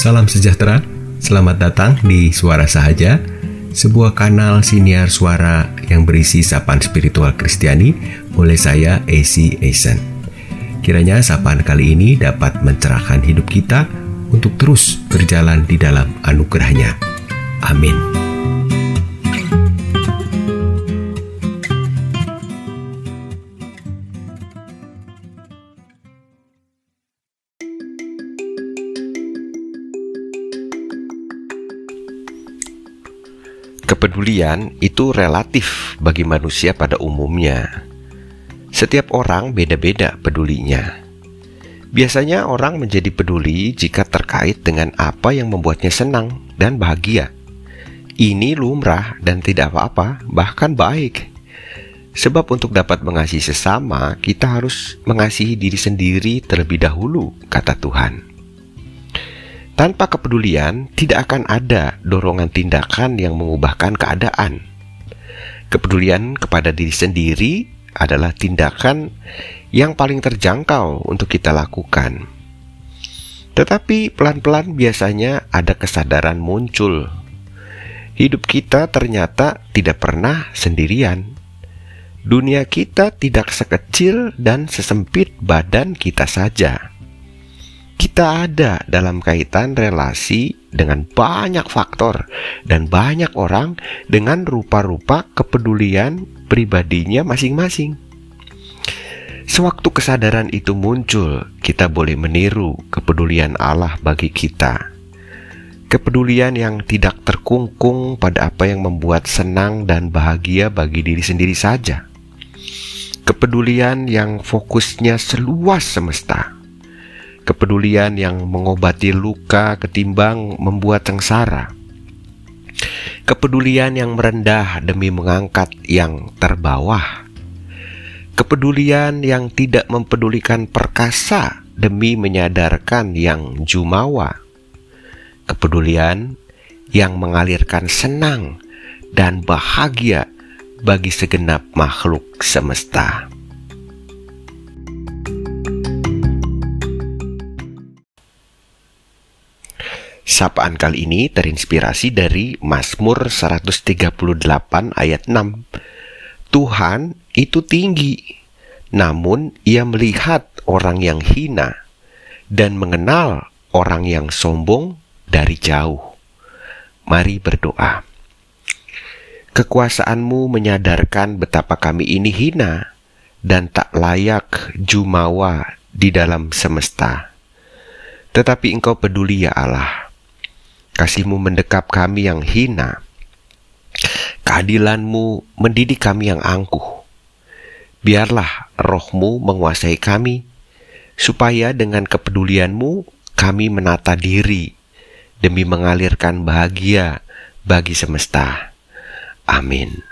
Salam sejahtera, selamat datang di Suara Sahaja, sebuah kanal siniar suara yang berisi sapaan spiritual Kristiani oleh saya, AC Eisen. Kiranya sapaan kali ini dapat mencerahkan hidup kita untuk terus berjalan di dalam anugerahnya. Amin. Kepedulian itu relatif bagi manusia pada umumnya. Setiap orang beda-beda pedulinya. Biasanya orang menjadi peduli jika terkait dengan apa yang membuatnya senang dan bahagia. Ini lumrah dan tidak apa-apa, bahkan baik. Sebab untuk dapat mengasihi sesama, kita harus mengasihi diri sendiri terlebih dahulu, kata Tuhan. Tanpa kepedulian, tidak akan ada dorongan tindakan yang mengubahkan keadaan. Kepedulian kepada diri sendiri adalah tindakan yang paling terjangkau untuk kita lakukan. Tetapi pelan-pelan biasanya ada kesadaran muncul. Hidup kita ternyata tidak pernah sendirian. Dunia kita tidak sekecil dan sesempit badan kita saja kita ada dalam kaitan relasi dengan banyak faktor dan banyak orang dengan rupa-rupa kepedulian pribadinya masing-masing. Sewaktu kesadaran itu muncul, kita boleh meniru kepedulian Allah bagi kita. Kepedulian yang tidak terkungkung pada apa yang membuat senang dan bahagia bagi diri sendiri saja. Kepedulian yang fokusnya seluas semesta kepedulian yang mengobati luka ketimbang membuat sengsara. Kepedulian yang merendah demi mengangkat yang terbawah. Kepedulian yang tidak mempedulikan perkasa demi menyadarkan yang jumawa. Kepedulian yang mengalirkan senang dan bahagia bagi segenap makhluk semesta. Sapaan kali ini terinspirasi dari Mazmur 138 ayat 6. Tuhan itu tinggi, namun ia melihat orang yang hina dan mengenal orang yang sombong dari jauh. Mari berdoa. Kekuasaanmu menyadarkan betapa kami ini hina dan tak layak jumawa di dalam semesta. Tetapi engkau peduli ya Allah Kasihmu mendekap kami yang hina. Keadilanmu mendidik kami yang angkuh. Biarlah rohmu menguasai kami, supaya dengan kepedulianmu kami menata diri demi mengalirkan bahagia bagi semesta. Amin.